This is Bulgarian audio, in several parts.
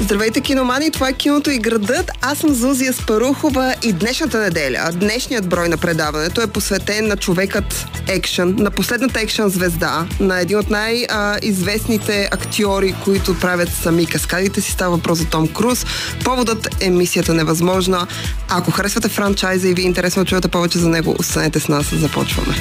Здравейте, киномани! Това е киното и градът. Аз съм Зузия Спарухова и днешната неделя, днешният брой на предаването е посветен на човекът екшен, на последната екшен звезда, на един от най-известните актьори, които правят сами каскадите си. Става въпрос за Том Круз. Поводът е мисията невъзможна. Ако харесвате франчайза и ви е интересно да чуете повече за него, останете с нас. Започваме.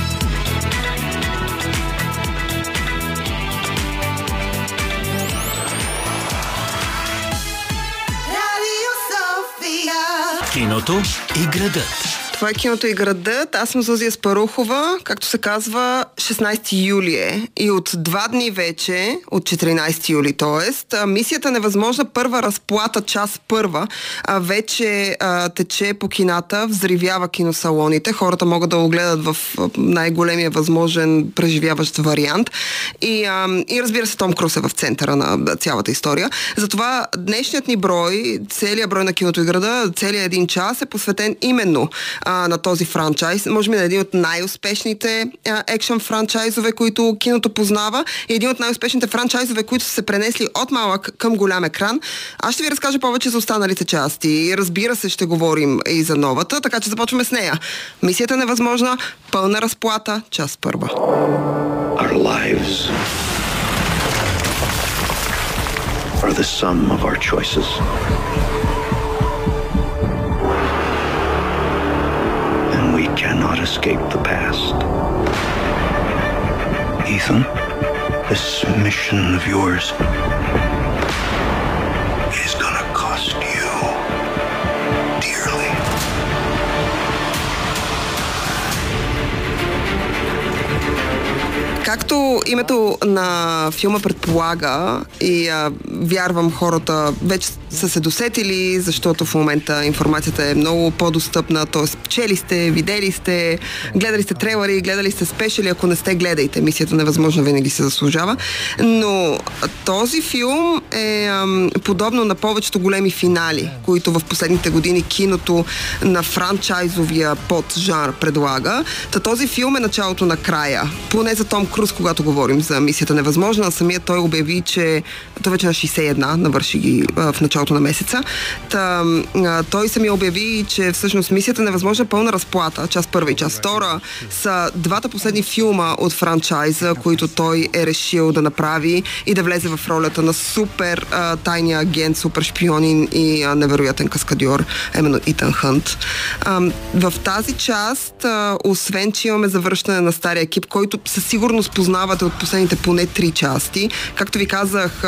Киното и градът. Това е киното и градът. Аз съм Зузия Спарухова. Както се казва, 16 юли е. И от два дни вече, от 14 юли, т.е. мисията невъзможна първа разплата, час първа, а, вече а, тече по кината, взривява киносалоните. Хората могат да го гледат в най-големия възможен преживяващ вариант. И, а, и разбира се, Том Круз е в центъра на цялата история. Затова днешният ни брой, целият брой на киното и града, целият един час е посветен именно а, на този франчайз. Може би на един от най-успешните екшен франчайзове, които киното познава и един от най-успешните франчайзове, които са се пренесли от малък към голям екран. Аз ще ви разкажа повече за останалите части. И разбира се, ще говорим и за новата, така че започваме с нея. Мисията е невъзможна, пълна разплата, част първа. Our lives are the sum of our choices. cannot escape the past. Ethan, this mission of yours is gonna cost you dearly. Както името на филма предполага и а, вярвам хората вече са се досетили, защото в момента информацията е много по-достъпна, т.е. чели сте, видели сте, гледали сте трейлери, гледали сте спешили, ако не сте, гледайте. Мисията невъзможно винаги се заслужава. Но този филм е ам, подобно на повечето големи финали, които в последните години киното на франчайзовия под-жанр предлага. Та този филм е началото на края. Поне за Том Круз, когато говорим за мисията невъзможна, самия той обяви, че той вече на 61 навърши ги а, в началото на месеца. Та, а, той самия обяви, че всъщност мисията невъзможна е пълна разплата, част първа и част втора, са двата последни филма от франчайза, които той е решил да направи и да влезе в ролята на супер а, тайния агент, супер шпионин и а, невероятен каскадьор, именно Итан Хънт. А, в тази част, а, освен, че имаме завръщане на стария екип, който със сигурност познавате от последните поне три части. Както ви казах,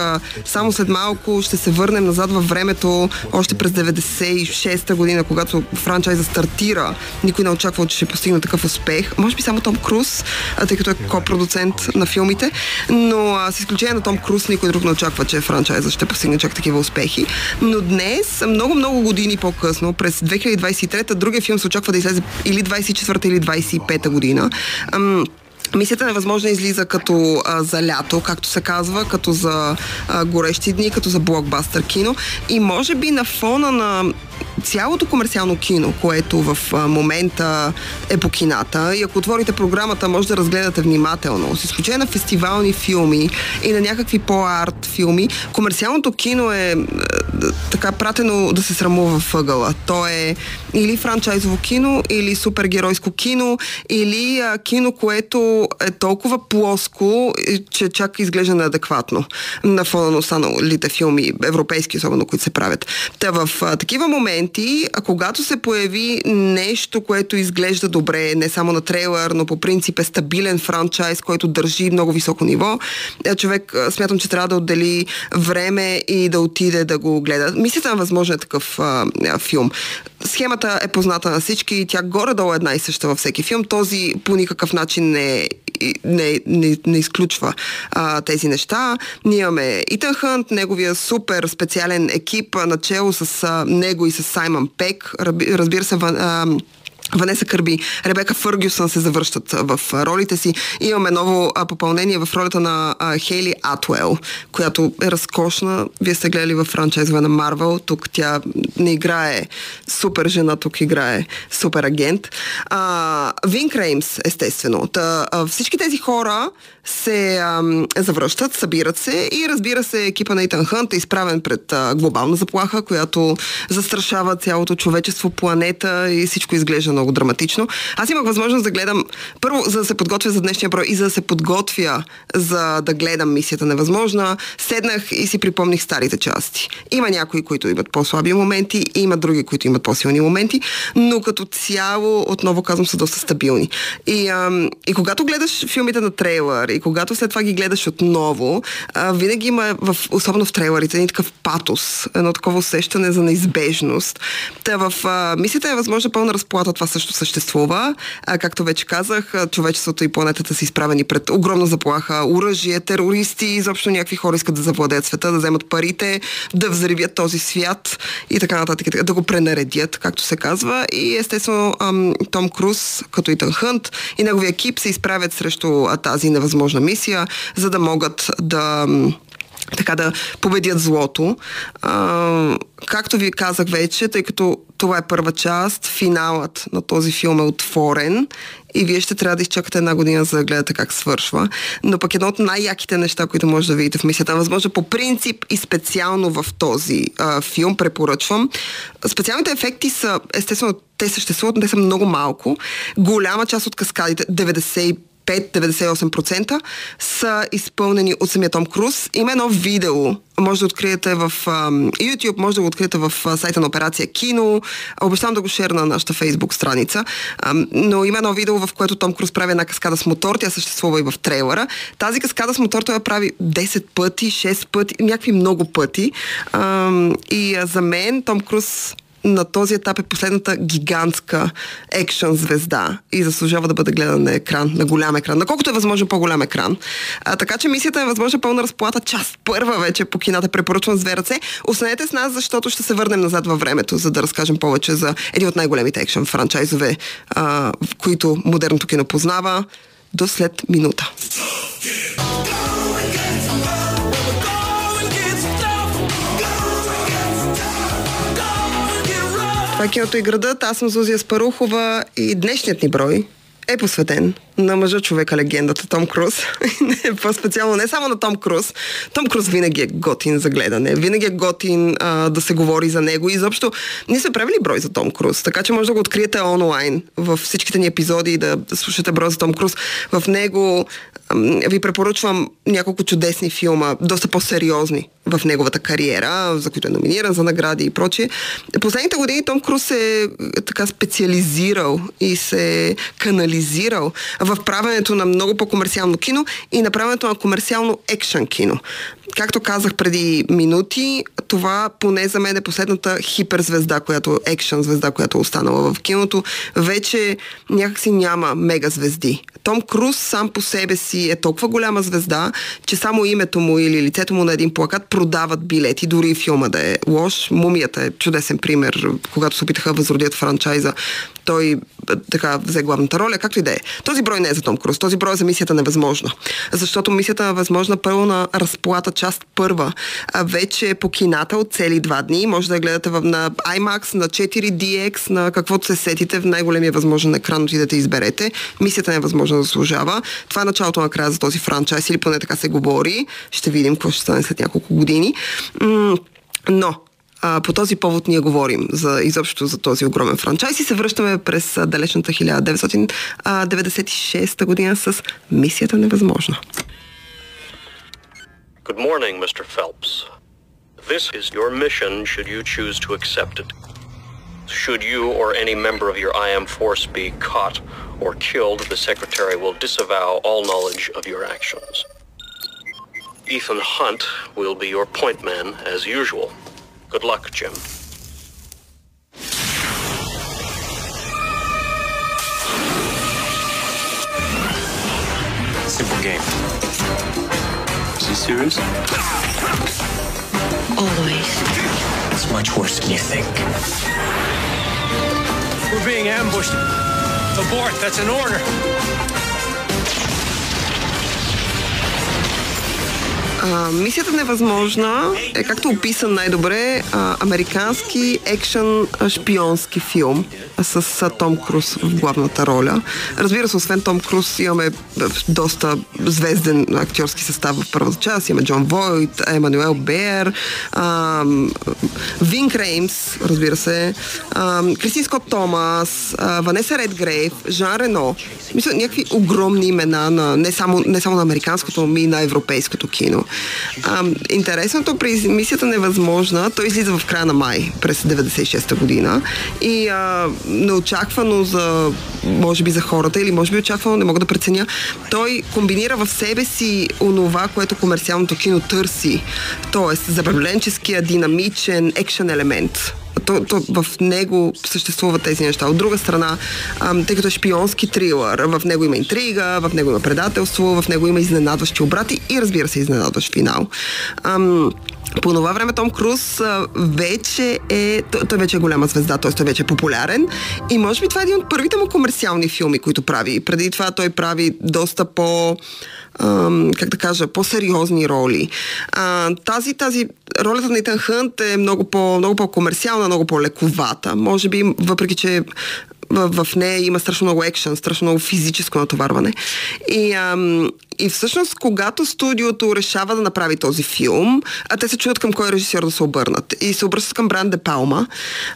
само след малко ще се върнем назад във времето, още през 96-та година, когато франчайза стартира. Никой не очаквал, че ще постигне такъв успех. Може би само Том Круз, тъй като е копродуцент на филмите, но с изключение на Том Круз никой друг не очаква, че франчайза ще постигне чак такива успехи. Но днес, много-много години по-късно, през 2023-та, другия филм се очаква да излезе или 24-та, или 25-та година. Мисията невъзможно излиза като а, за лято, както се казва, като за а, горещи дни, като за блокбастър кино. И може би на фона на цялото комерциално кино, което в момента е по кината, и ако отворите програмата, може да разгледате внимателно. С изключение на фестивални филми и на някакви по-арт филми, комерциалното кино е, е така пратено да се срамува в ъгъла. То е или франчайзово кино, или супергеройско кино, или а, кино, което е толкова плоско, че чак изглежда неадекватно на фона на останалите филми, европейски особено, които се правят. Та в а, такива моменти, а когато се появи нещо, което изглежда добре, не само на трейлър, но по принцип е стабилен франчайз, който държи много високо ниво, е, човек смятам, че трябва да отдели време и да отиде да го гледа. Мислите на възможно е такъв а, филм. Схемата е позната на всички и тя горе-долу е една и съща във всеки филм. Този по никакъв начин не, не, не, не изключва а, тези неща. Ние имаме Итан Хънт, неговия супер специален екип, начало с а, него и с Саймън Пек. Разбира се, а, Ванеса Кърби, Ребека Фъргюсън се завръщат в ролите си. Имаме ново попълнение в ролята на Хейли Атуел, която е разкошна. Вие сте гледали в франчайзове на Марвел. Тук тя не играе супер жена, тук играе супер агент. А, Вин Креймс, естествено. Та, всички тези хора се ам, завръщат, събират се и разбира се, екипа на Итан Хънт е изправен пред а, глобална заплаха, която застрашава цялото човечество, планета и всичко изглежда много драматично. Аз имах възможност да гледам, първо, за да се подготвя за днешния брой и за да се подготвя за да гледам мисията невъзможна, седнах и си припомних старите части. Има някои, които имат по-слаби моменти, има други, които имат по-силни моменти, но като цяло, отново казвам, са доста стабилни. И, ам, и когато гледаш филмите на трейлър и когато след това ги гледаш отново, а, винаги има, в, особено в трейлърите, един такъв патос, едно такова усещане за неизбежност. Та в а, мисията е възможно пълна разплата, това също съществува. А, както вече казах, човечеството и планетата са изправени пред огромна заплаха, оръжие, терористи, изобщо някакви хора искат да завладеят света, да вземат парите, да взривят този свят и така нататък, да го пренаредят, както се казва. И естествено Том Круз, като Итан Хънт и неговия екип се изправят срещу тази невъзможна мисия, за да могат да така да победят злото. А, както ви казах вече, тъй като това е първа част, финалът на този филм е отворен и вие ще трябва да изчакате една година за да гледате как свършва. Но пък едно от най-яките неща, които може да видите в мисията, възможно по принцип и специално в този а, филм, препоръчвам. Специалните ефекти са, естествено, те съществуват, но те са много малко. Голяма част от каскадите, 95 95-98% са изпълнени от самия Том Круз. Има едно видео, може да откриете в uh, YouTube, може да го откриете в uh, сайта на Операция Кино. Обещавам да го шерна на нашата Facebook страница. Uh, но има едно видео, в което Том Круз прави една каскада с мотор. Тя съществува и в трейлера. Тази каскада с мотор той я прави 10 пъти, 6 пъти, някакви много пъти. И за мен Том Круз на този етап е последната гигантска екшън звезда и заслужава да бъде гледан на екран, на голям екран, наколкото е възможно по-голям екран. А, така че мисията е възможно пълна разплата, част първа вече по кината, препоръчвам с две. Останете с нас, защото ще се върнем назад във времето, за да разкажем повече за един от най-големите екшън франчайзове, а, които модерното кино познава. До след минута. Това е киното и градът. Аз съм Зузия Спарухова и днешният ни брой е посветен на мъжа човека легендата Том Круз. По-специално не само на Том Круз. Том Круз винаги е готин за гледане. Винаги е готин а, да се говори за него. И изобщо ние сме правили брой за Том Круз, така че може да го откриете онлайн в всичките ни епизоди и да слушате брой за Том Круз. В него ви препоръчвам няколко чудесни филма, доста по-сериозни в неговата кариера, за които е номиниран за награди и прочие. Последните години Том Круз е така специализирал и се канализирал в правенето на много по-комерциално кино и на правенето на комерциално екшен кино. Както казах преди минути, това поне за мен е последната хиперзвезда, която екшен звезда, която е останала в киното. Вече някакси няма мега звезди. Том Круз сам по себе си е толкова голяма звезда, че само името му или лицето му на един плакат продават билети, дори и филма да е лош. Мумията е чудесен пример, когато се опитаха възродят франчайза. Той така взе главната роля, както и да е. Този брой не е за Том Круз, този брой е за мисията невъзможна. Защото мисията невъзможна на разплата част първа а вече е по кината от цели два дни. Може да я гледате на IMAX, на 4DX, на каквото се сетите в най-големия възможен екран, отидете и изберете. Мисията невъзможна да заслужава. Това е началото на края за този франчайз или поне така се говори. Ще видим какво ще стане след няколко години. Но а, по този повод ние говорим за изобщо за този огромен франчайз и се връщаме през далечната 1996 година с Мисията невъзможна. Good morning, Mr. Phelps. This is your mission should you choose to accept it. Should you or any member of your IM force be caught or killed, the Secretary will disavow all knowledge of your actions. Ethan Hunt will be your point man as usual. Good luck, Jim. Simple game. Is he serious? Always. It's much worse than you think. We're being ambushed. Abort, that's an order. А, мисията невъзможна е, както описан най-добре, а, американски екшен шпионски филм с а, Том Круз в главната роля. Разбира се, освен Том Круз имаме доста звезден актьорски състав в първата част. Имаме Джон Войт, Емануел Бер, а, Вин Креймс, разбира се, а, Кристин Скот Томас, а, Ванеса Редгрейв, Жан Рено. Мисля, някакви огромни имена на, не, само, не само на американското, но и на европейското кино. А, интересното при мисията невъзможна, той излиза в края на май през 96-та година и а, неочаквано за, може би за хората или може би очаквано, не мога да преценя, той комбинира в себе си онова, което комерциалното кино търси. Тоест, забавленческия, динамичен, екшен елемент то, то, в него съществуват тези неща. От друга страна, ам, тъй като е шпионски трилър, в него има интрига, в него има предателство, в него има изненадващи обрати и разбира се изненадващ финал. Ам, по това време Том Круз а, вече е, той, вече е голяма звезда, т.е. той вече е популярен и може би това е един от първите му комерциални филми, които прави. Преди това той прави доста по как да кажа, по-сериозни роли. А, тази, тази ролята на Итан Хънт е много, по, много по-комерциална, много по-лековата. Може би, въпреки че в, в нея има страшно много екшен, страшно много физическо натоварване. И, ам, и всъщност, когато студиото решава да направи този филм, а те се чуят към кой режисьор да се обърнат. И се обръщат към Бран Де Палма.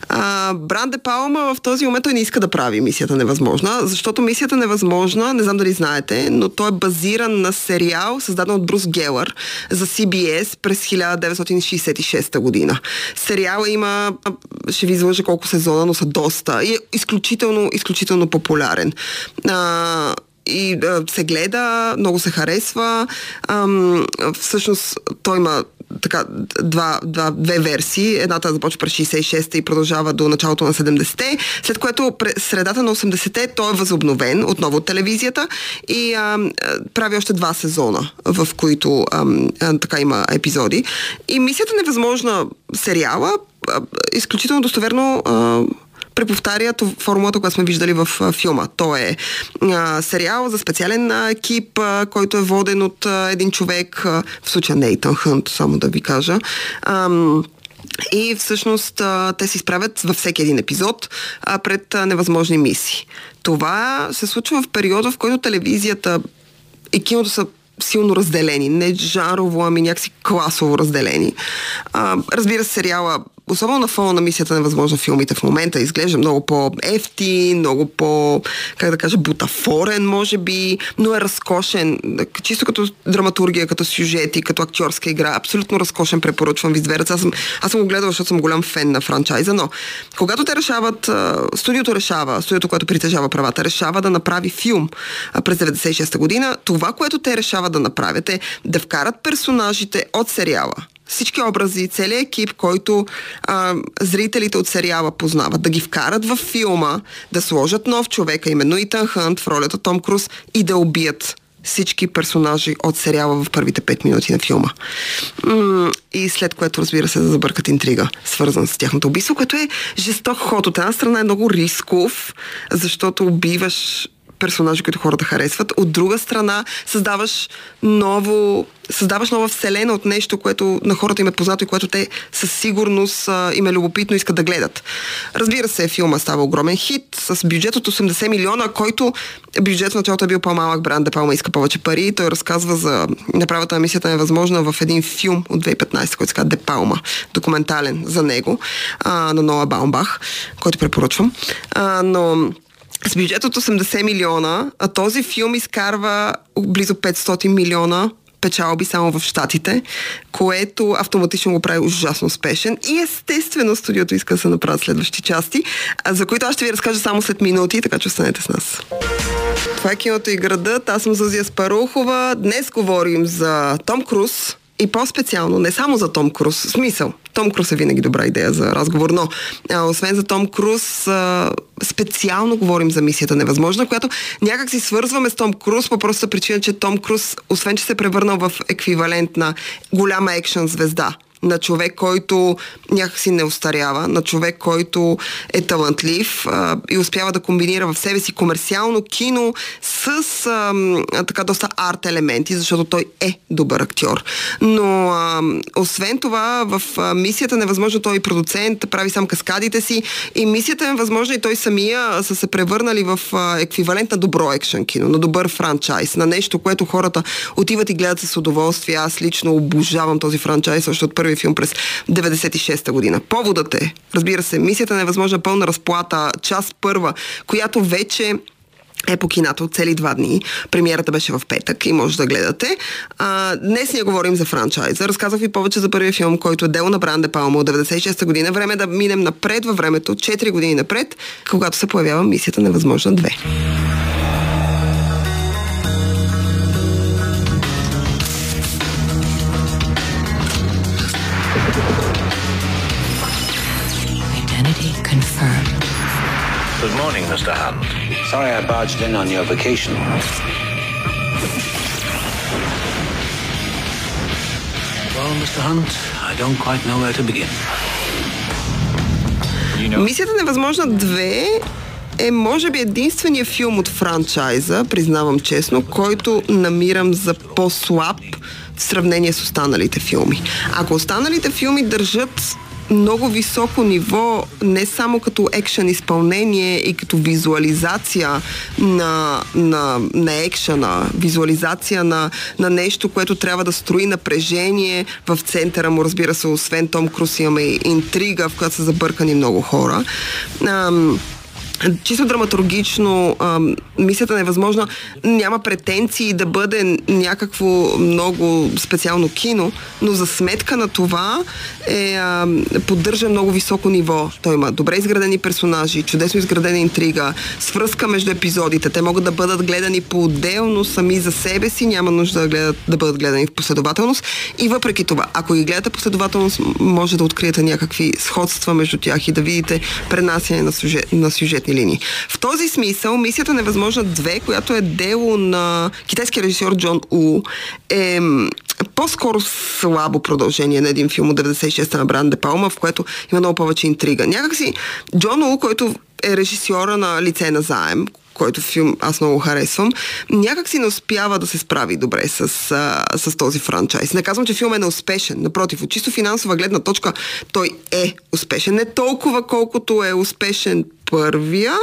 А, Бран Де Палма в този момент той не иска да прави мисията невъзможна, защото мисията невъзможна, не знам дали знаете, но той е базиран на сериал, създаден от Брус Гелър за CBS през 1966 година. Сериала има, ще ви излъжа колко сезона, но са доста. И е изключително, изключително популярен. А, и а, се гледа, много се харесва. Ам, всъщност той има така, два, два, две версии. Едната започва през 66-те и продължава до началото на 70-те, след което през средата на 80-те той е възобновен отново от телевизията и а, прави още два сезона, в които а, а, така има епизоди. И мисията невъзможна сериала изключително достоверно а, преповтаря формулата, която сме виждали в а, филма. То е а, сериал за специален а, екип, а, който е воден от а, един човек, а, в случая Нейтан Хънт, само да ви кажа. А, и всъщност те се изправят във всеки един епизод пред невъзможни мисии. Това се случва в периода, в който телевизията и киното са силно разделени. Не жарово, ами някакси класово разделени. А, разбира се, сериала особено на фона на мисията на възможно филмите в момента, изглежда много по-ефтин, много по, как да кажа, бутафорен, може би, но е разкошен. Чисто като драматургия, като сюжети, като актьорска игра. Абсолютно разкошен, препоръчвам ви с Аз съм, аз съм го гледал, защото съм голям фен на франчайза, но когато те решават, студиото решава, студиото, което притежава правата, решава да направи филм през 96-та година, това, което те решават да направят е да вкарат персонажите от сериала всички образи, целият екип, който а, зрителите от сериала познават, да ги вкарат в филма, да сложат нов човек, именно Итан Хънт в ролята Том Круз и да убият всички персонажи от сериала в първите 5 минути на филма. И след което, разбира се, да забъркат интрига, свързан с тяхното убийство, което е жесток ход. От една страна е много рисков, защото убиваш персонажи, които хората харесват. От друга страна, създаваш ново създаваш нова вселена от нещо, което на хората им е познато и което те със сигурност а, им е любопитно искат да гледат. Разбира се, филма става огромен хит с бюджет от 80 милиона, който бюджет в началото е бил по-малък, Бран Депалма иска повече пари. Той разказва за направата на мисията невъзможна в един филм от 2015, който се казва Депалма, документален за него, а, на Ноа Баумбах, който препоръчвам. А, но с бюджет от 80 милиона, а този филм изкарва близо 500 милиона печалби само в Штатите, което автоматично го прави ужасно успешен. И естествено студиото иска да се направят следващи части, за които аз ще ви разкажа само след минути, така че останете с нас. Това е киното и градът. Аз съм Зузия Спарухова. Днес говорим за Том Круз, и по-специално, не само за Том Круз, смисъл, Том Круз е винаги добра идея за разговор, но а, освен за Том Круз, а, специално говорим за мисията невъзможна, която някак си свързваме с Том Круз по простата причина, че Том Круз, освен че се е превърнал в еквивалент на голяма екшен звезда, на човек, който някакси не остарява, на човек, който е талантлив а, и успява да комбинира в себе си комерциално кино с а, така доста арт елементи, защото той е добър актьор. Но а, освен това, в а, мисията невъзможно той е продуцент, прави сам каскадите си и мисията е възможно и той самия са се превърнали в а, еквивалент на добро екшен кино, на добър франчайз, на нещо, което хората отиват и гледат с удоволствие. Аз лично обожавам този франчайз, още от първи филм през 96-та година. Поводът е, разбира се, мисията невъзможна пълна разплата, част първа, която вече е по кинато цели два дни. Премиерата беше в петък и може да гледате. А, днес ние говорим за франчайза. Разказах ви повече за първия филм, който е дело на Бранде Палма от 96-та година. Време е да минем напред във времето, 4 години напред, когато се появява мисията Невъзможна 2. Identity confirmed. Good morning, Mr. Hunt. Sorry I barged in on your vacation. Well, Mr. Hunt, I don't quite know where to begin. You know, Мисията Невъзможна 2 е може би единствения филм от франчайза, признавам честно, който намирам за по-слаб в сравнение с останалите филми. Ако останалите филми държат много високо ниво, не само като екшен изпълнение и като визуализация на, на, на екшена, визуализация на, на нещо, което трябва да строи напрежение в центъра му, разбира се, освен Том Круз имаме интрига, в която са забъркани много хора. Ам, чисто драматургично ам, мисията невъзможна. Няма претенции да бъде някакво много специално кино, но за сметка на това е, ам, поддържа много високо ниво. Той има добре изградени персонажи, чудесно изградена интрига, свръзка между епизодите. Те могат да бъдат гледани по-отделно сами за себе си, няма нужда да, гледат, да бъдат гледани в последователност. И въпреки това, ако ги гледате последователност, може да откриете някакви сходства между тях и да видите пренасяне на, сюжет, на сюжетни линии. В този смисъл, мисията Невъзможна 2, която е дело на китайския режисьор Джон У, е по-скоро слабо продължение на един филм от 96-та на Бран Де Палма, в което има много повече интрига. Някакси Джон У, който е режисьора на Лице на заем, който филм аз много харесвам, някак си не успява да се справи добре с, а, с този франчайз. Не казвам, че филм е неуспешен. Напротив, от чисто финансова гледна точка той е успешен. Не толкова, колкото е успешен първия,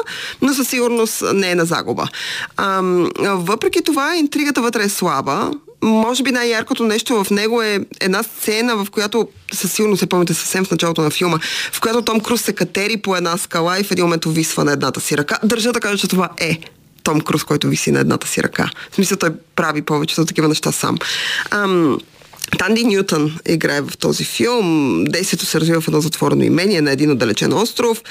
но със сигурност не е на загуба. А, въпреки това, интригата вътре е слаба. Може би най-яркото нещо в него е една сцена, в която със сигурност се помните съвсем в началото на филма, в която Том Круз се катери по една скала и в един момент увисва на едната си ръка. Държа да кажа, че това е Том Круз, който виси на едната си ръка. В смисъл той прави повечето такива неща сам. Ам, Танди Нютън играе в този филм. Действието се развива в едно затворено имение на един отдалечен остров.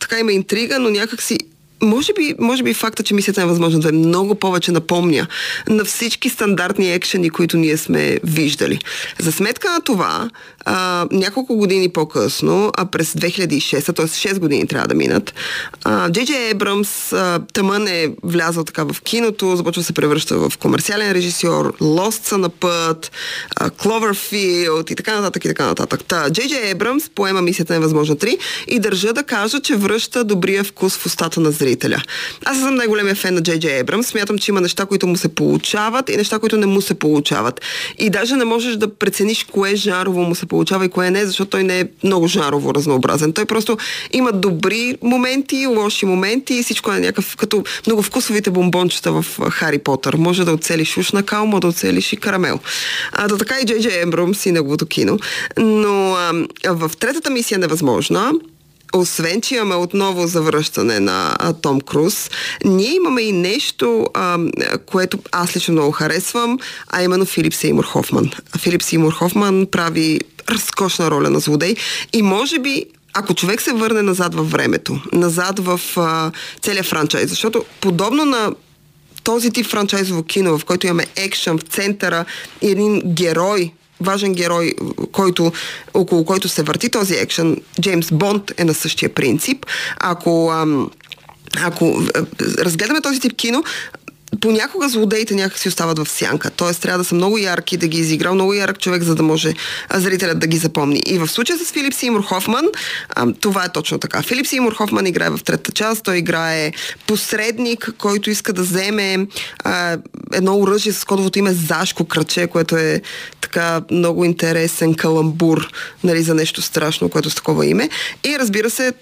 Така има интрига, но някакси може би, може би факта, че мисията е възможно да е много повече напомня на всички стандартни екшени, които ние сме виждали. За сметка на това, а, няколко години по-късно, а през 2006, т.е. 6 години трябва да минат, Джей Джей Ебрамс тъмън е влязъл така в киното, започва да се превръща в комерциален режисьор, Лост са на път, Cloverfield и така нататък и така нататък. Та, Джей Джей Ебрамс поема мисията на възможно 3 и държа да кажа, че връща добрия вкус в устата на зрителя. Аз съм най-големия фен на Джей Джей Ебрамс. Смятам, че има неща, които му се получават и неща, които не му се получават. И даже не можеш да прецениш кое жанрово му се получава и кое не, защото той не е много жанрово разнообразен. Той просто има добри моменти, лоши моменти и всичко е някакъв като много вкусовите бомбончета в Хари Потър. Може да оцелиш уш на кал, може да оцелиш и карамел. А, да така и Джей Джей Ебрамс и неговото кино. Но а, в третата мисия невъзможна, освен, че имаме отново завръщане на а, Том Круз, ние имаме и нещо, а, което аз лично много харесвам, а именно Филип Сеймур Хофман. Филип Сеймур Хофман прави разкошна роля на злодей и може би ако човек се върне назад във времето, назад в а, целия франчайз, защото подобно на този тип франчайзово кино, в който имаме екшън в центъра и един герой, важен герой, който, около който се върти този екшен, Джеймс Бонд е на същия принцип. Ако, ам, ако разгледаме този тип кино, понякога злодеите някак си остават в сянка. Тоест трябва да са много ярки, да ги изиграл много ярък човек, за да може зрителят да ги запомни. И в случая с Филип Симур Хофман, това е точно така. Филип Симур Хофман играе в третата част, той играе посредник, който иска да вземе а, едно оръжие с кодовото име Зашко Краче, което е така много интересен каламбур нали, за нещо страшно, което с такова име. И разбира се,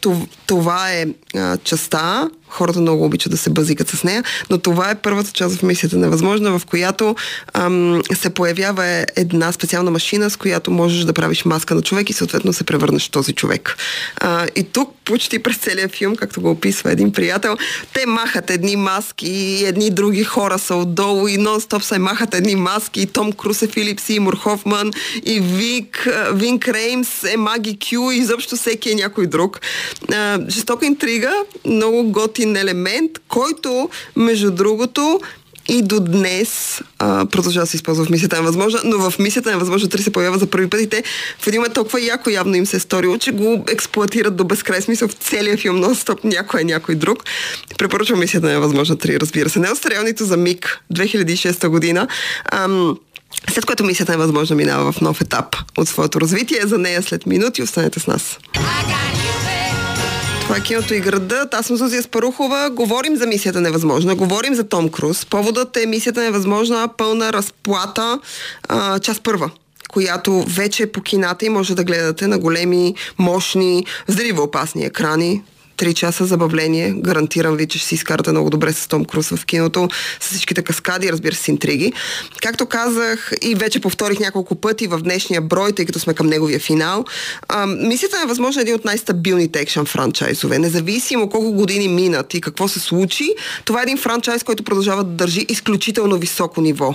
това е а, частта, хората много обичат да се бъзикат с нея, но това е първата част в мисията невъзможна, в която ам, се появява една специална машина, с която можеш да правиш маска на човек и съответно се превърнеш в този човек. А, и тук почти през целия филм, както го описва един приятел, те махат едни маски и едни други хора са отдолу и нон-стоп се махат едни маски и Том Круз е Филип Симур Хофман и Вик, Винк Реймс е Маги Кю и изобщо всеки е някой друг. А, жестока интрига, много готин елемент, който, между другото, и до днес а, продължава да се използва в мисията невъзможна, но в мисията невъзможна 3 се появява за първи път и те в един момент толкова яко явно им се е сторило, че го експлуатират до безкрай смисъл в целия филм, но стоп някой е някой друг. Препоръчвам мисията невъзможна 3, разбира се. Не остарелнито за МИГ 2006 година. Ам, след което мисията невъзможна минава в нов етап от своето развитие. За нея след минути останете с нас. Това киното и градът. Аз съм Зузия Спарухова. Говорим за мисията невъзможна. Говорим за Том Круз. Поводът е мисията невъзможна, пълна разплата, а, част първа която вече е по кината и може да гледате на големи, мощни, опасни екрани. Три часа забавление. Гарантирам ви, че ще си изкарате много добре с Том Круз в киното, с всичките каскади, разбира се, интриги. Както казах и вече повторих няколко пъти в днешния брой, тъй като сме към неговия финал, а, мисията е възможно един от най-стабилните екшен франчайзове. Независимо колко години минат и какво се случи, това е един франчайз, който продължава да държи изключително високо ниво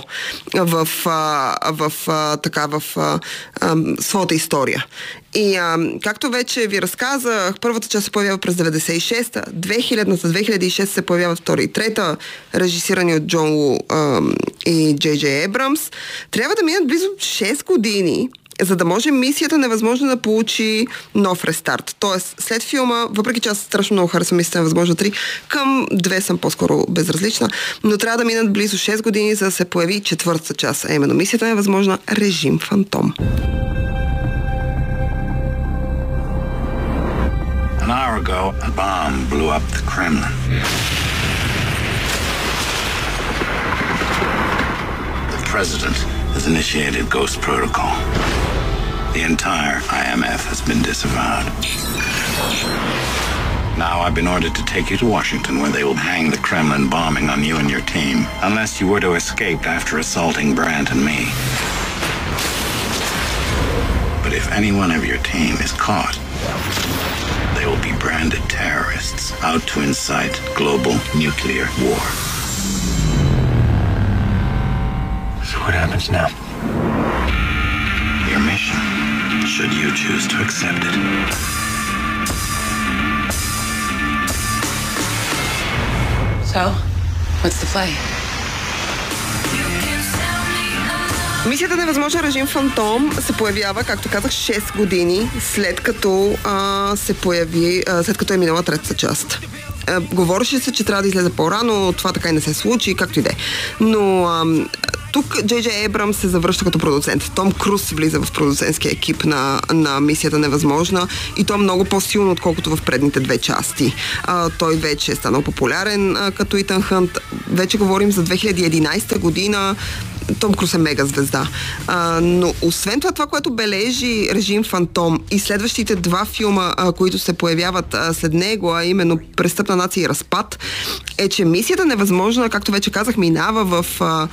в, а, в, а, така, в а, а, своята история. И а, както вече ви разказах, първата част се появява през 96-та, 2000-та, 2006 се появява втора и трета, режисирани от Джон Лу а, и Джей Джей Ебрамс. Трябва да минат близо 6 години, за да може мисията невъзможно да получи нов рестарт. Тоест, след филма, въпреки че аз страшно много харесвам мисията невъзможно 3, към две съм по-скоро безразлична, но трябва да минат близо 6 години, за да се появи четвъртата част, а именно мисията невъзможна режим фантом. Hour ago, a bomb blew up the Kremlin. The president has initiated Ghost Protocol. The entire IMF has been disavowed. Now I've been ordered to take you to Washington where they will hang the Kremlin bombing on you and your team, unless you were to escape after assaulting Brandt and me. But if any one of your team is caught, they will be branded terrorists out to incite global nuclear war. So what happens now? Your mission, should you choose to accept it. So, what's the play? Мисията невъзможен режим Фантом се появява, както казах, 6 години след като а, се появи, а, след като е минала третата част. А, говореше се, че трябва да излезе по-рано, това така и не се случи, както и да е. Но а, тук Джей Джей Ебрам се завръща като продуцент. Том Круз влиза в продуцентския екип на, на Мисията невъзможна и то много по-силно, отколкото в предните две части. А, той вече е станал популярен а, като Итан Хънт. Вече говорим за 2011 година. Том Круз е мега звезда. А, но освен това, това, което бележи режим Фантом и следващите два филма, а, които се появяват а, след него, а именно Престъпна нация и Разпад, е, че мисията невъзможна, както вече казах, минава в а,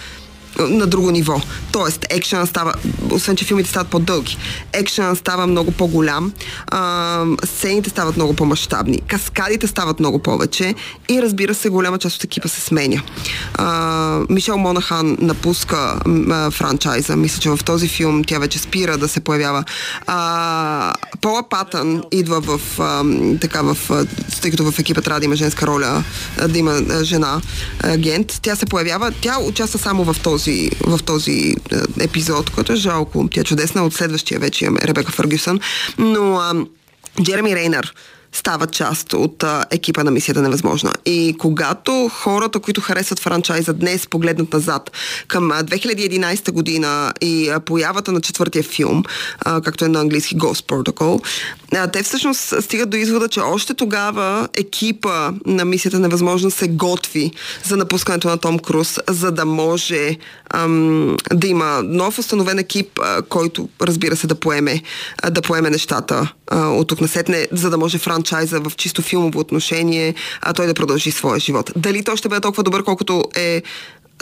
на друго ниво. Тоест, екшена става, освен че филмите стават по-дълги, екшена става много по-голям, а, сцените стават много по-масштабни, каскадите стават много повече и разбира се, голяма част от екипа се сменя. А, Мишел Монахан напуска а, франчайза. Мисля, че в този филм тя вече спира да се появява. А, Пола Патън идва в а, така в, тъй като в екипа трябва да има женска роля, да има жена агент. Тя се появява, тя участва само в този този, в този е, епизод, който е жалко. Тя е чудесна от следващия вече имаме Ребека Фъргюсън. Но а, Джереми Рейнър стават част от а, екипа на Мисията невъзможна. И когато хората, които харесват франчайза днес, погледнат назад към а, 2011 година и а, появата на четвъртия филм, а, както е на английски Ghost Protocol, а, те всъщност стигат до извода, че още тогава екипа на Мисията невъзможна се готви за напускането на Том Круз, за да може ам, да има нов установен екип, а, който разбира се да поеме, а, да поеме нещата а, от тук насетне, за да може франчайза в чисто филмово отношение а той да продължи своя живот. Дали той ще бъде толкова добър, колкото е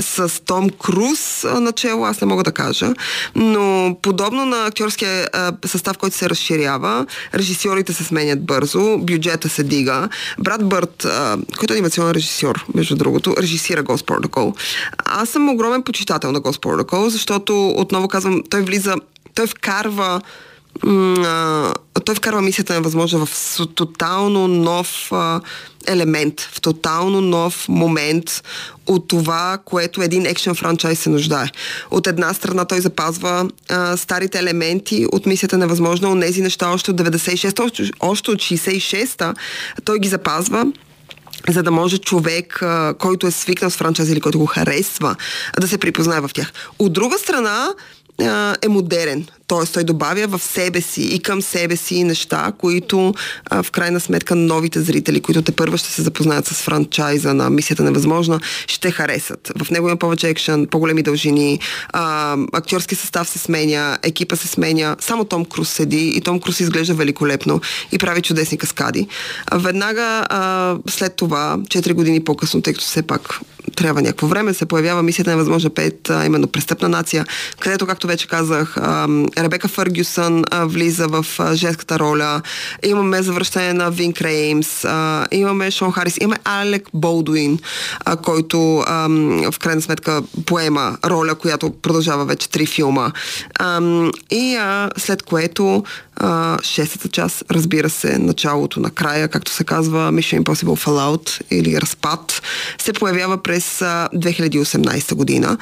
с Том Круз начало, аз не мога да кажа, но подобно на актьорския състав, който се разширява, режисьорите се сменят бързо, бюджета се дига. Брат Бърт, който е анимационен режисьор, между другото, режисира Ghost Protocol. Аз съм огромен почитател на Ghost Protocol, защото, отново казвам, той влиза, той вкарва той вкарва мисията на възможно в тотално нов елемент, в тотално нов момент от това, което един екшен франчайз се нуждае. От една страна той запазва а, старите елементи от мисията невъзможно, от тези неща още от 96-та, още, още от 66-та, той ги запазва за да може човек, а, който е свикнал с франчайз или който го харесва, да се припознае в тях. От друга страна, е модерен. Т.е. той добавя в себе си и към себе си неща, които а, в крайна сметка новите зрители, които те първо ще се запознаят с франчайза на Мисията невъзможна, ще харесат. В него има повече екшен, по-големи дължини, а, актьорски състав се сменя, екипа се сменя, само Том Круз седи и Том Круз изглежда великолепно и прави чудесни каскади. Веднага а, след това, 4 години по-късно, тъй като все пак трябва някакво време, се появява мисията невъзможна 5, а, именно престъпна нация, където, както вече казах, а, Ребека Фъргюсън а, влиза в а, женската роля. Имаме завръщане на Вин Креймс, а, имаме Шон Харис, имаме Алек Болдуин, а, който а, в крайна сметка поема роля, която продължава вече три филма. А, и а, след което а, шестата част, разбира се, началото на края, както се казва Mission Impossible Fallout или Разпад, се появява през а, 2018 година.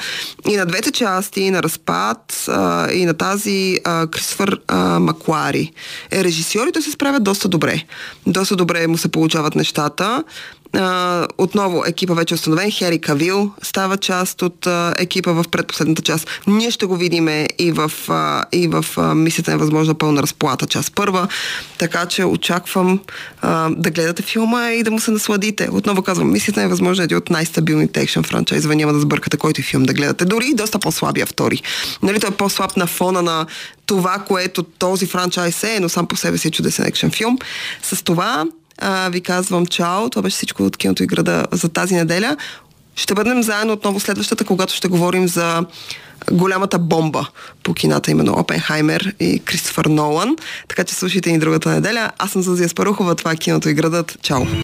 И на двете части, на Разпад а, и на тази а, Кристофър а, Маклари е режисьор и той се справят доста добре. Доста добре му се получават нещата. А, отново екипа вече е установен. Хери Кавил става част от а, екипа в предпоследната част. Ние ще го видим и в, а, и в а, мисията е възможна пълна разплата част първа. Така че очаквам а, да гледате филма и да му се насладите. Отново казвам, мисията е възможна един от най-стабилните екшен франчайзове. Няма да сбъркате който и филм да гледате. Дори и доста по-слабия втори. Нали, той е по-слаб на фона на това, което този франчайз е, но сам по себе си е чудесен екшен филм. С това а, ви казвам чао. Това беше всичко от киното и града за тази неделя. Ще бъдем заедно отново следващата, когато ще говорим за голямата бомба по кината, именно Опенхаймер и Кристофър Нолан. Така че слушайте ни другата неделя. Аз съм Зазия Спарухова, това е киното и градът. Чао!